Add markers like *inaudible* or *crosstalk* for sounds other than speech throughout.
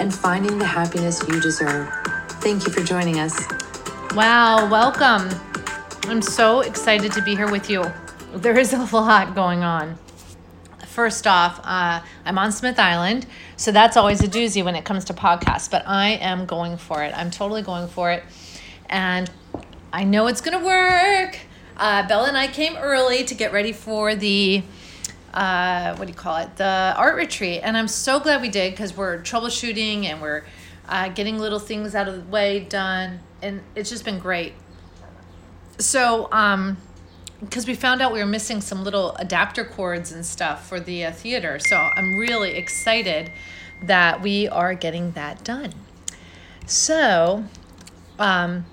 and finding the happiness you deserve. Thank you for joining us. Wow, welcome. I'm so excited to be here with you. There is a lot going on. First off, uh, I'm on Smith Island, so that's always a doozy when it comes to podcasts, but I am going for it. I'm totally going for it. And I know it's going to work. Uh, Bella and I came early to get ready for the uh, what do you call it? The art retreat. And I'm so glad we did because we're troubleshooting and we're uh, getting little things out of the way done. And it's just been great. So, um, because we found out we were missing some little adapter cords and stuff for the uh, theater. So I'm really excited that we are getting that done. So, um,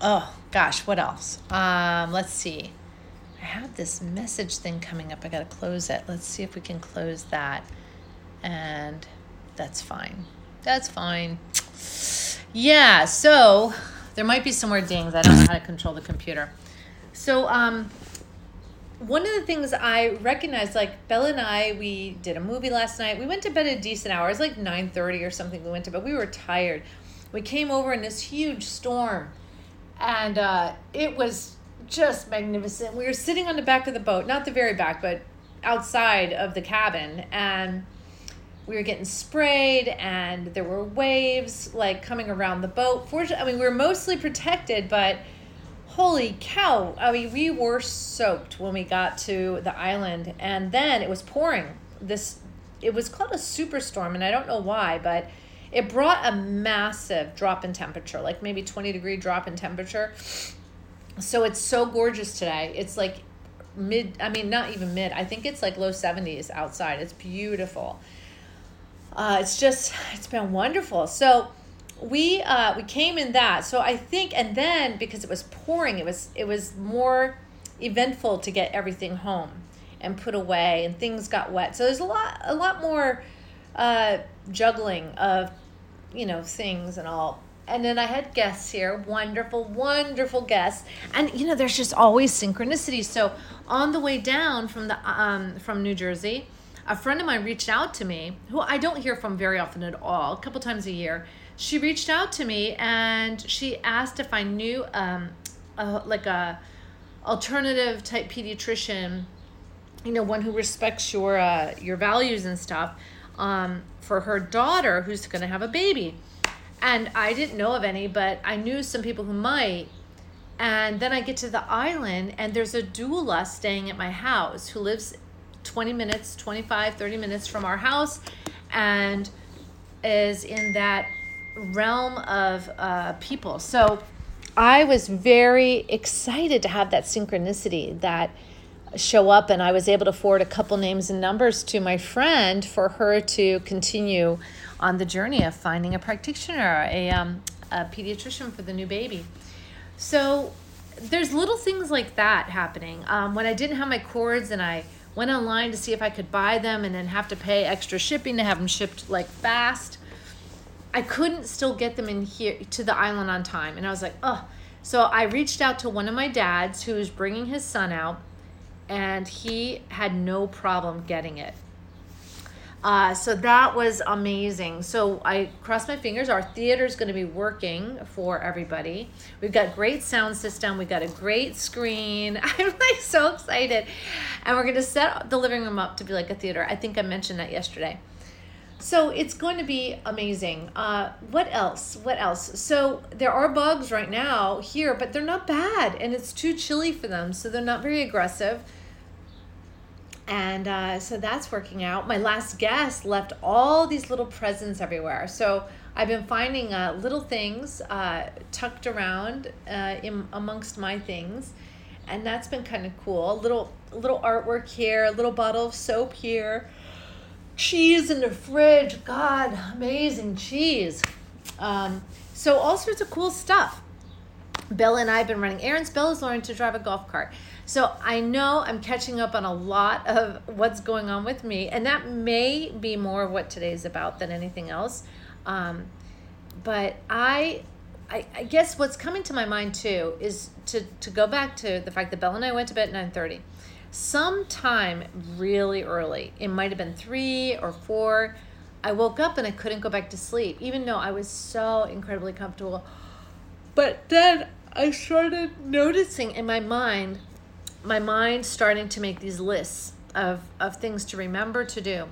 oh gosh, what else? Um, let's see. I have this message thing coming up. I got to close it. Let's see if we can close that. And that's fine. That's fine. Yeah, so there might be some more dings. I don't know how to control the computer. So, um, one of the things I recognized, like Bella and I, we did a movie last night. We went to bed at a decent hour. It was like 9.30 or something we went to bed. We were tired. We came over in this huge storm. And uh, it was just magnificent. We were sitting on the back of the boat, not the very back, but outside of the cabin, and we were getting sprayed, and there were waves like coming around the boat. Fortunately, I mean, we were mostly protected, but holy cow! I mean, we were soaked when we got to the island, and then it was pouring. This it was called a superstorm, and I don't know why, but it brought a massive drop in temperature, like maybe 20 degree drop in temperature so it's so gorgeous today. It's like mid, I mean, not even mid. I think it's like low 70s outside. It's beautiful. Uh, it's just, it's been wonderful. So we uh, we came in that. So I think, and then because it was pouring, it was it was more eventful to get everything home and put away, and things got wet. So there's a lot a lot more uh, juggling of you know things and all and then I had guests here, wonderful, wonderful guests, and you know, there's just always synchronicity. So on the way down from the um, from New Jersey, a friend of mine reached out to me, who I don't hear from very often at all, a couple times a year. She reached out to me and she asked if I knew um, a, like a alternative type pediatrician, you know, one who respects your uh, your values and stuff, um, for her daughter who's going to have a baby and I didn't know of any, but I knew some people who might. And then I get to the island, and there's a doula staying at my house who lives 20 minutes, 25, 30 minutes from our house, and is in that realm of uh, people. So I was very excited to have that synchronicity that show up, and I was able to forward a couple names and numbers to my friend for her to continue on the journey of finding a practitioner, a, um, a pediatrician for the new baby. So there's little things like that happening. Um, when I didn't have my cords and I went online to see if I could buy them and then have to pay extra shipping to have them shipped like fast, I couldn't still get them in here to the island on time. And I was like, oh. So I reached out to one of my dads who was bringing his son out, and he had no problem getting it. Uh, so that was amazing. So I crossed my fingers. Our theater is going to be working for everybody. We've got great sound system. We've got a great screen. *laughs* I'm like so excited, and we're going to set the living room up to be like a theater. I think I mentioned that yesterday. So it's going to be amazing. Uh, what else? What else? So there are bugs right now here, but they're not bad, and it's too chilly for them, so they're not very aggressive and uh, so that's working out. My last guest left all these little presents everywhere. So I've been finding uh, little things uh, tucked around uh, in amongst my things, and that's been kind of cool. A little little artwork here, a little bottle of soap here, cheese in the fridge. God, amazing cheese. Um, so all sorts of cool stuff. Bella and I have been running errands. Bella's learning to drive a golf cart. So I know I'm catching up on a lot of what's going on with me, and that may be more of what today's about than anything else. Um, but I, I, I guess what's coming to my mind too is to to go back to the fact that Bella and I went to bed at nine thirty. Sometime really early, it might have been three or four. I woke up and I couldn't go back to sleep, even though I was so incredibly comfortable. But then I started noticing in my mind my mind starting to make these lists of, of things to remember to do.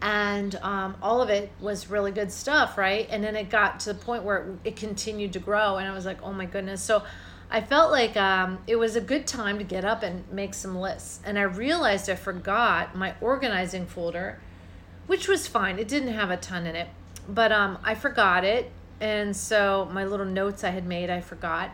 And um, all of it was really good stuff, right? And then it got to the point where it, it continued to grow, and I was like, oh my goodness. So I felt like um, it was a good time to get up and make some lists. And I realized I forgot my organizing folder, which was fine. It didn't have a ton in it, but um, I forgot it. And so my little notes I had made, I forgot.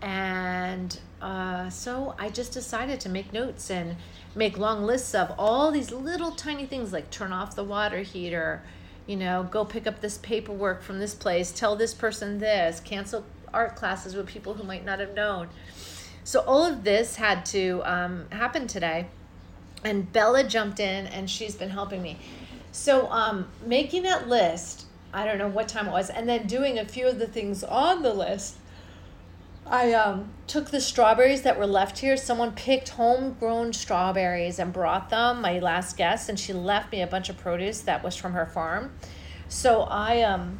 And uh, so I just decided to make notes and make long lists of all these little tiny things like turn off the water heater, you know, go pick up this paperwork from this place, tell this person this, cancel art classes with people who might not have known. So all of this had to um, happen today. And Bella jumped in and she's been helping me. So um, making that list, I don't know what time it was, and then doing a few of the things on the list I um, took the strawberries that were left here. Someone picked homegrown strawberries and brought them, my last guest, and she left me a bunch of produce that was from her farm. So I um,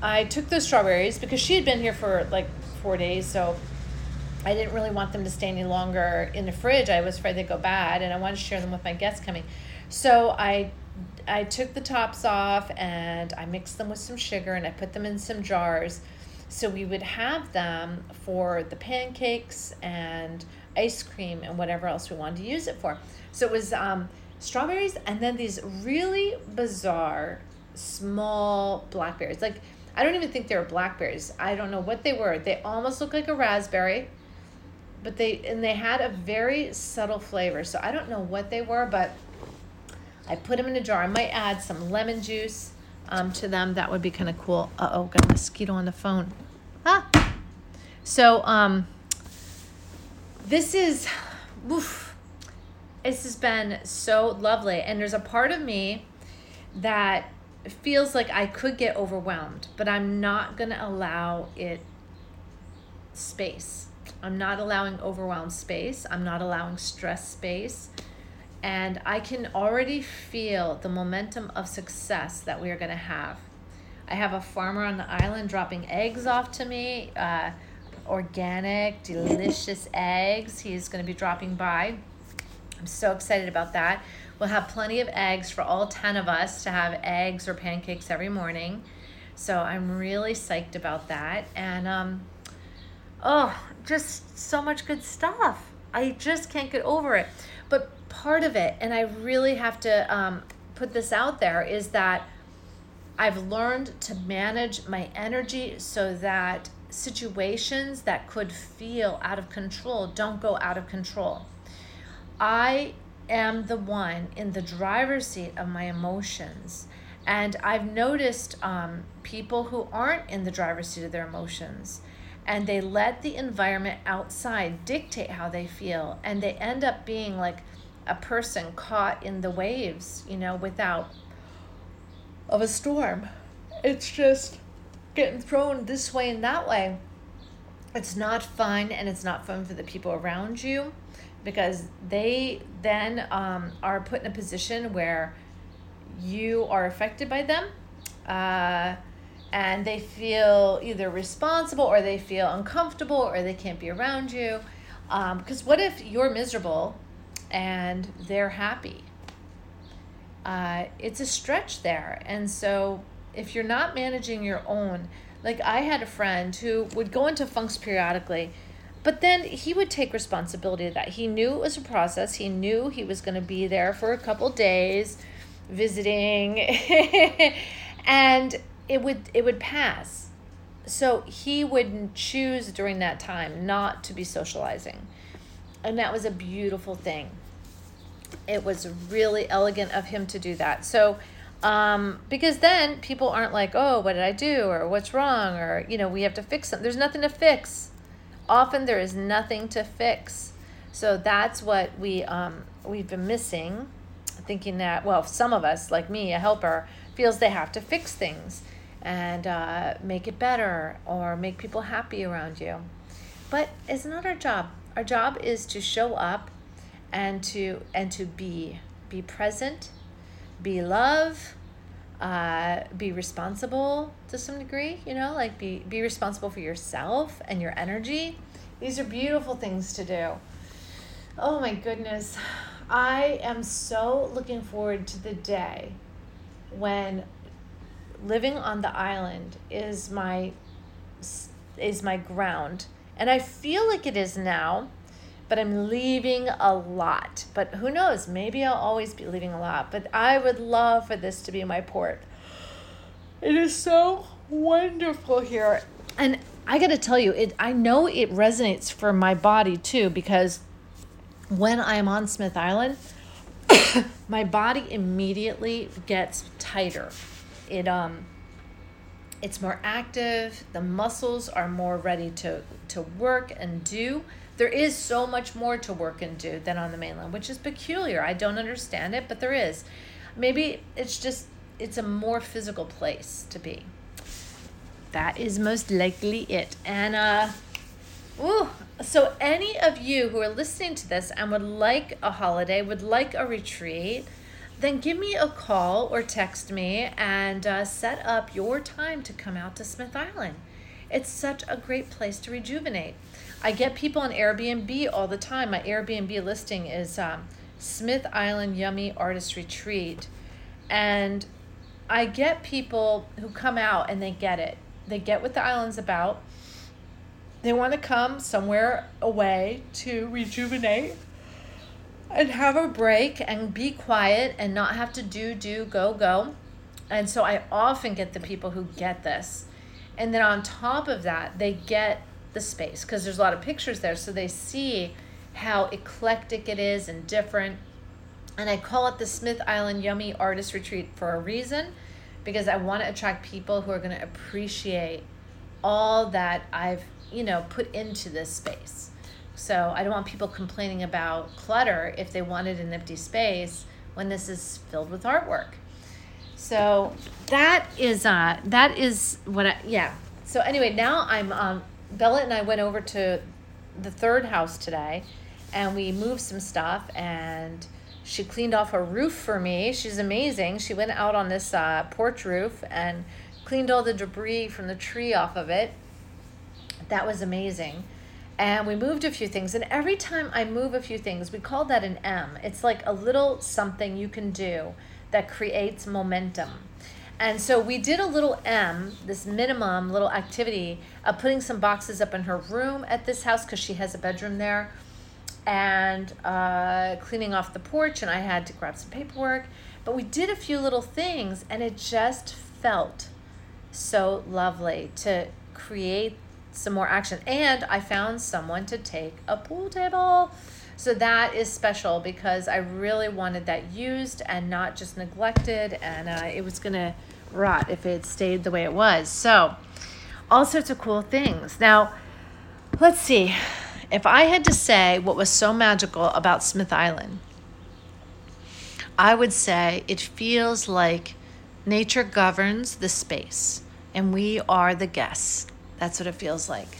I took those strawberries because she had been here for like four days, so I didn't really want them to stay any longer in the fridge. I was afraid they'd go bad, and I wanted to share them with my guests coming. So I I took the tops off and I mixed them with some sugar and I put them in some jars so we would have them for the pancakes and ice cream and whatever else we wanted to use it for. So it was um, strawberries and then these really bizarre small blackberries. Like I don't even think they were blackberries. I don't know what they were. They almost look like a raspberry, but they and they had a very subtle flavor. So I don't know what they were, but I put them in a jar. I might add some lemon juice um, to them. That would be kind of cool. Uh oh, got a mosquito on the phone. Ah. So um, this is, oof, this has been so lovely. And there's a part of me that feels like I could get overwhelmed, but I'm not going to allow it space. I'm not allowing overwhelmed space. I'm not allowing stress space. And I can already feel the momentum of success that we are going to have. I have a farmer on the island dropping eggs off to me, uh, organic, delicious eggs. He's going to be dropping by. I'm so excited about that. We'll have plenty of eggs for all 10 of us to have eggs or pancakes every morning. So I'm really psyched about that. And, um, oh, just so much good stuff. I just can't get over it. But part of it, and I really have to um, put this out there, is that I've learned to manage my energy so that situations that could feel out of control don't go out of control. I am the one in the driver's seat of my emotions. And I've noticed um, people who aren't in the driver's seat of their emotions and they let the environment outside dictate how they feel. And they end up being like a person caught in the waves, you know, without of a storm. It's just getting thrown this way and that way. It's not fun, and it's not fun for the people around you because they then um, are put in a position where you are affected by them. Uh, and they feel either responsible or they feel uncomfortable or they can't be around you. Because um, what if you're miserable and they're happy? uh, it's a stretch there. And so if you're not managing your own, like I had a friend who would go into funks periodically, but then he would take responsibility of that. He knew it was a process. He knew he was going to be there for a couple days visiting *laughs* and it would it would pass. So he would choose during that time not to be socializing. And that was a beautiful thing. it was really elegant of him to do that. So, um, because then people aren't like, oh, what did I do? Or what's wrong? Or, you know, we have to fix something. There's nothing to fix. Often there is nothing to fix. So that's what we, um, we've been missing, thinking that, well, some of us, like me, a helper, feels they have to fix things and uh, make it better or make people happy around you. But it's not our job. Our job is to show up and to and to be be present, be love, uh, be responsible to some degree. You know, like be be responsible for yourself and your energy. These are beautiful things to do. Oh my goodness. I am so looking forward to the day when living on the island is my is my ground. And i feel like it is now but i'm leaving a lot. But who knows? Maybe i'll always be leaving a lot. But i would love for this to be my port. It is so wonderful here. And i got to tell you it i know it resonates for my body too because when i'm on smith island *coughs* my body immediately gets tighter it um it's more active the muscles are more ready to to work and do. There is so much more to work and do than on the mainland which is peculiar. I don't understand it but there is. Maybe it's just it's a more physical place to be. That is most likely it. And uh ooh, so any of you who are listening to this and would like a holiday would like a retreat then give me a call or text me and uh, set up your time to come out to Smith Island. It's such a great place to rejuvenate. I get people on Airbnb all the time. My Airbnb listing is um, Smith Island Yummy Artist Retreat. And I get people who come out and they get it. They get what the island's about. They want to come somewhere away to rejuvenate and have a break and be quiet and not have to do, do, go, go. And so I often get the people who get this. And then on top of that, they get the space because there's a lot of pictures there. So they see how eclectic it is and different. And I call it the Smith Island Yummy Artist Retreat for a reason because I want to attract people who are going to appreciate all that I've, you know, put into this space. So I don't want people complaining about clutter if they wanted an empty space when this is filled with artwork. So that is uh that is what I yeah. So anyway, now I'm um Bella and I went over to the third house today and we moved some stuff and she cleaned off a roof for me. She's amazing. She went out on this uh, porch roof and cleaned all the debris from the tree off of it. That was amazing and we moved a few things. And every time I move a few things, we call that an M. It's like a little something you can do that creates momentum. And so we did a little M, this minimum little activity of putting some boxes up in her room at this house because she has a bedroom there and uh, cleaning off the porch. And I had to grab some paperwork. But we did a few little things and it just felt so lovely to create some more action. And I found someone to take a pool table. So that is special because I really wanted that used and not just neglected, and uh, it was going to rot if it stayed the way it was. So, all sorts of cool things. Now, let's see. If I had to say what was so magical about Smith Island, I would say it feels like nature governs the space and we are the guests. That's what it feels like.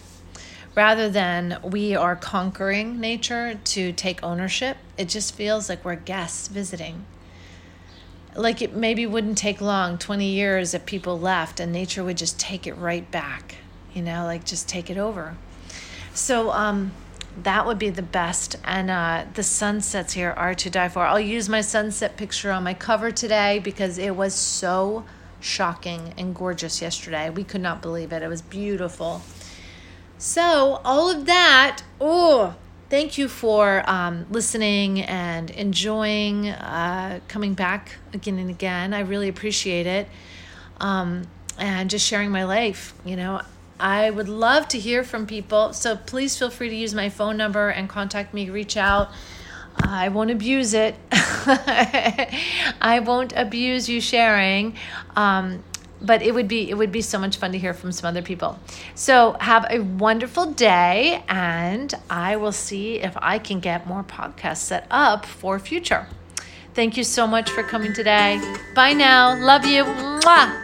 Rather than we are conquering nature to take ownership, it just feels like we're guests visiting. Like it maybe wouldn't take long 20 years if people left and nature would just take it right back, you know, like just take it over. So, um, that would be the best. And uh, the sunsets here are to die for. I'll use my sunset picture on my cover today because it was so shocking and gorgeous yesterday. We could not believe it. It was beautiful. So, all of that, oh, thank you for um, listening and enjoying uh, coming back again and again. I really appreciate it. Um, and just sharing my life. You know, I would love to hear from people. So please feel free to use my phone number and contact me, reach out. I won't abuse it. *laughs* I won't abuse you sharing. Um, but it would be it would be so much fun to hear from some other people. So have a wonderful day and I will see if I can get more podcasts set up for future. Thank you so much for coming today. Bye now. Love you. Mwah.